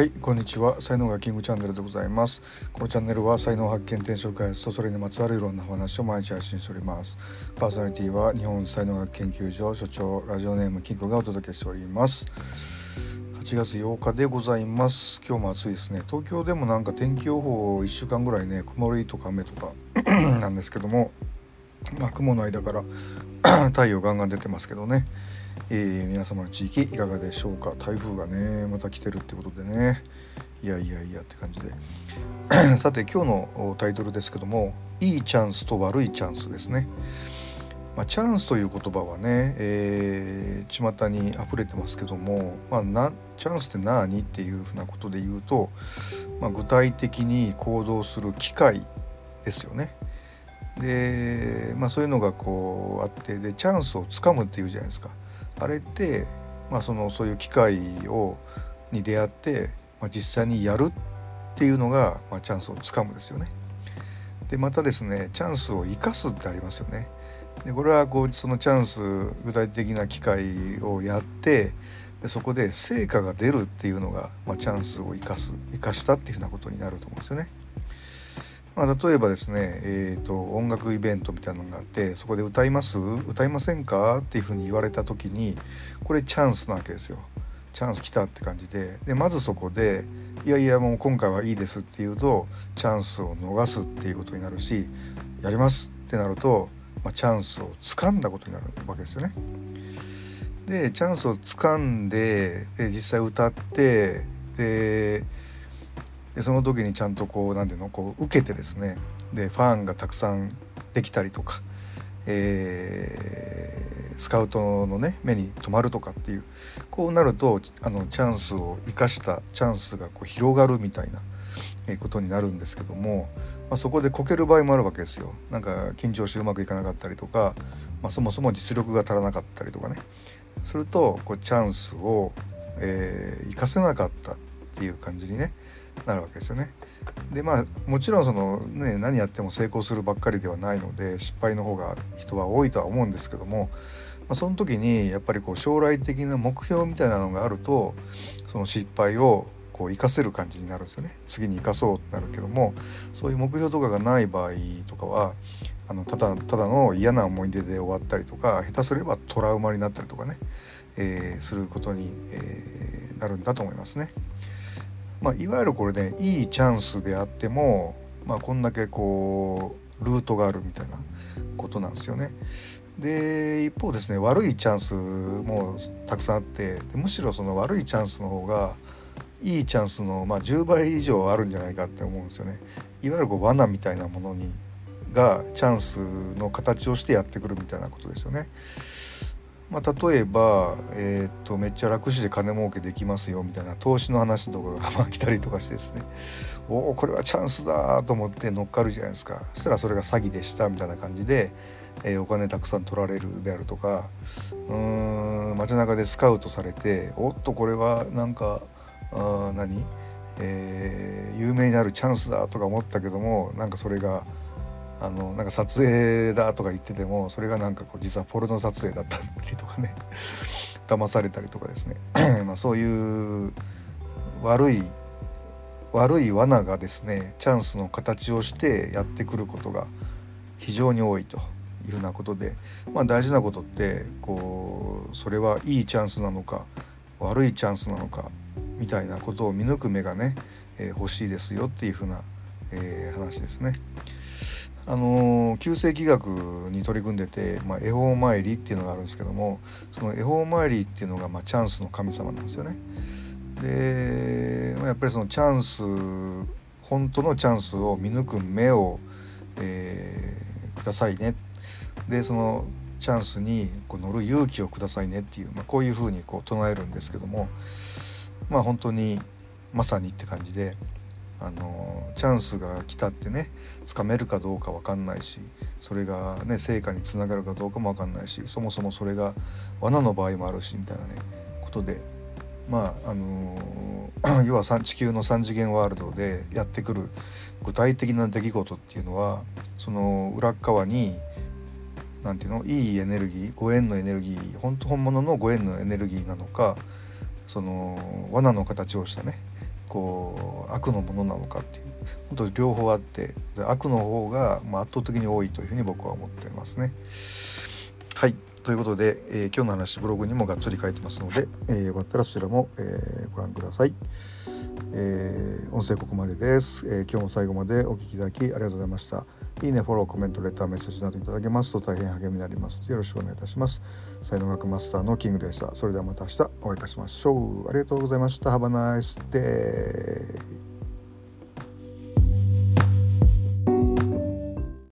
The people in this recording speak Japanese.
はいこんにちは。才能がキングチャンネルでございます。このチャンネルは才能発見転職開発とそれにまつわるいろんな話を毎日配信しております。パーソナリティは日本才能学研究所所長ラジオネームキングがお届けしております。8月8日でございます。今日も暑いですね。東京でもなんか天気予報1週間ぐらいね曇りとか雨とかなんですけどもまあ雲の間から 太陽ガンガン出てますけどね。えー、皆様の地域いかがでしょうか？台風がねまた来てるってことでね。いやいやいやって感じで。さて今日のタイトルですけどもいいチャンスと悪いチャンスですね、まあ、チャンスという言葉はね、えー、巷に溢れてますけども、まあ、なチャンスって何っていうふうなことで言うと、まあ、具体的に行動する機会ですよね。で、まあ、そういうのがこうあってでチャンスをつかむっていうじゃないですか。あれって、まあ、そのそういう機会をに出会って、まあ、実際にやるっていうのが、まあ、チャンスをつかむですよね。でまたですねチャンスを生かすってありますよね。でこれはこうそのチャンス具体的な機会をやってでそこで成果が出るっていうのが、まあ、チャンスを生かす生かしたっていうふうなことになると思うんですよね。まあ、例えばですね、えーと、音楽イベントみたいなのがあってそこで歌います？歌いませんか？っていうふうに言われた時にこれチャンスなわけですよ。チャンス来たって感じででまずそこで「いやいやもう今回はいいです」って言うとチャンスを逃すっていうことになるし「やります」ってなると、まあ、チャンスをつかんだことになるわけですよね。でチャンスをつかんでで実際歌ってででその時にちゃんとこう何ていうのこう受けてですねでファンがたくさんできたりとか、えー、スカウトのね目に留まるとかっていうこうなるとあのチャンスを生かしたチャンスがこう広がるみたいな。ことになるんですけども、まあ、そこでこける場合もあるわけですよ。なんか緊張してうまくいかなかったりとか、まあ、そもそも実力が足らなかったりとかねするとこうチャンスを、えー、生かせなかったっていう感じにねなるわけですよね。でまあもちろんその、ね、何やっても成功するばっかりではないので失敗の方が人は多いとは思うんですけども、まあ、その時にやっぱりこう将来的な目標みたいなのがあるとその失敗をこう活かせる感じになるんですよね次に生かそうってなるけどもそういう目標とかがない場合とかはあのただただの嫌な思い出で終わったりとか下手すればトラウマになったりとかね、えー、することに、えー、なるんだと思いますね。まあ、いわゆるこれねいいチャンスであっても、まあ、こんだけこうルートがあるみたいなことなんですよね。で一方ですね悪いチャンスもたくさんあってむしろその悪いチャンスの方がいいチャンスの、まあ、10倍以上あるんじゃないかって思うんですよね。いわゆるこう罠みたいなものにがチャンスの形をしてやってくるみたいなことですよね。まあ、例えば、えー、っとめっちゃ楽視で金儲けできますよみたいな投資の話とかがま来たりとかしてですね。おおこれはチャンスだと思って乗っかるじゃないですか。そしたらそれが詐欺でしたみたいな感じで、えー、お金たくさん取られるであるとかうーん街中でスカウトされておっとこれはなんかあ何、えー、有名になるチャンスだとか思ったけどもなんかそれがあのなんか撮影だとか言っててもそれがなんかこう実はポルノ撮影だったりとかね騙されたりとかですね まあそういう悪い悪い罠がですねチャンスの形をしてやってくることが非常に多いというふうなことで、まあ、大事なことってこうそれはいいチャンスなのか悪いチャンスなのかみたいなことを見抜く目がね、えー、欲しいですよっていうふうな、えー、話ですね。あの旧世紀学に取り組んでて、まあ、恵方参りっていうのがあるんですけどもその恵方参りっていうのが、まあ、チャンスの神様なんですよね。で、まあ、やっぱりそのチャンス本当のチャンスを見抜く目を、えー、くださいねでそのチャンスにこう乗る勇気をくださいねっていう、まあ、こういうふうにこう唱えるんですけどもまあ本当にまさにって感じであのチャンスが来たってねつかめるかどうか分かんないしそれがね成果につながるかどうかも分かんないしそもそもそれが罠の場合もあるしみたいなねことでまああの 要は地球の3次元ワールドでやってくる具体的な出来事っていうのはその裏側に何て言うのいいエネルギーご縁のエネルギー本当本物のご縁のエネルギーなのかその罠の形をしたねこう悪のものなのかっていう本当両方あって悪の方がま圧倒的に多いというふうに僕は思っていますね。はいということで、えー、今日の話ブログにもがっつり書いてますので、えー、よかったらそちらも、えー、ご覧ください。えー、音声ここまでです、え今日も最後までお聴きいただきありがとうございました。いいね、フォロー、コメント、レター、メッセージなどいただけますと大変励みになりますよろしくお願いいたします。才能学マスターのキングでした。それではまた明日お会いいたしましょう。ありがとうございました。Have a nice day.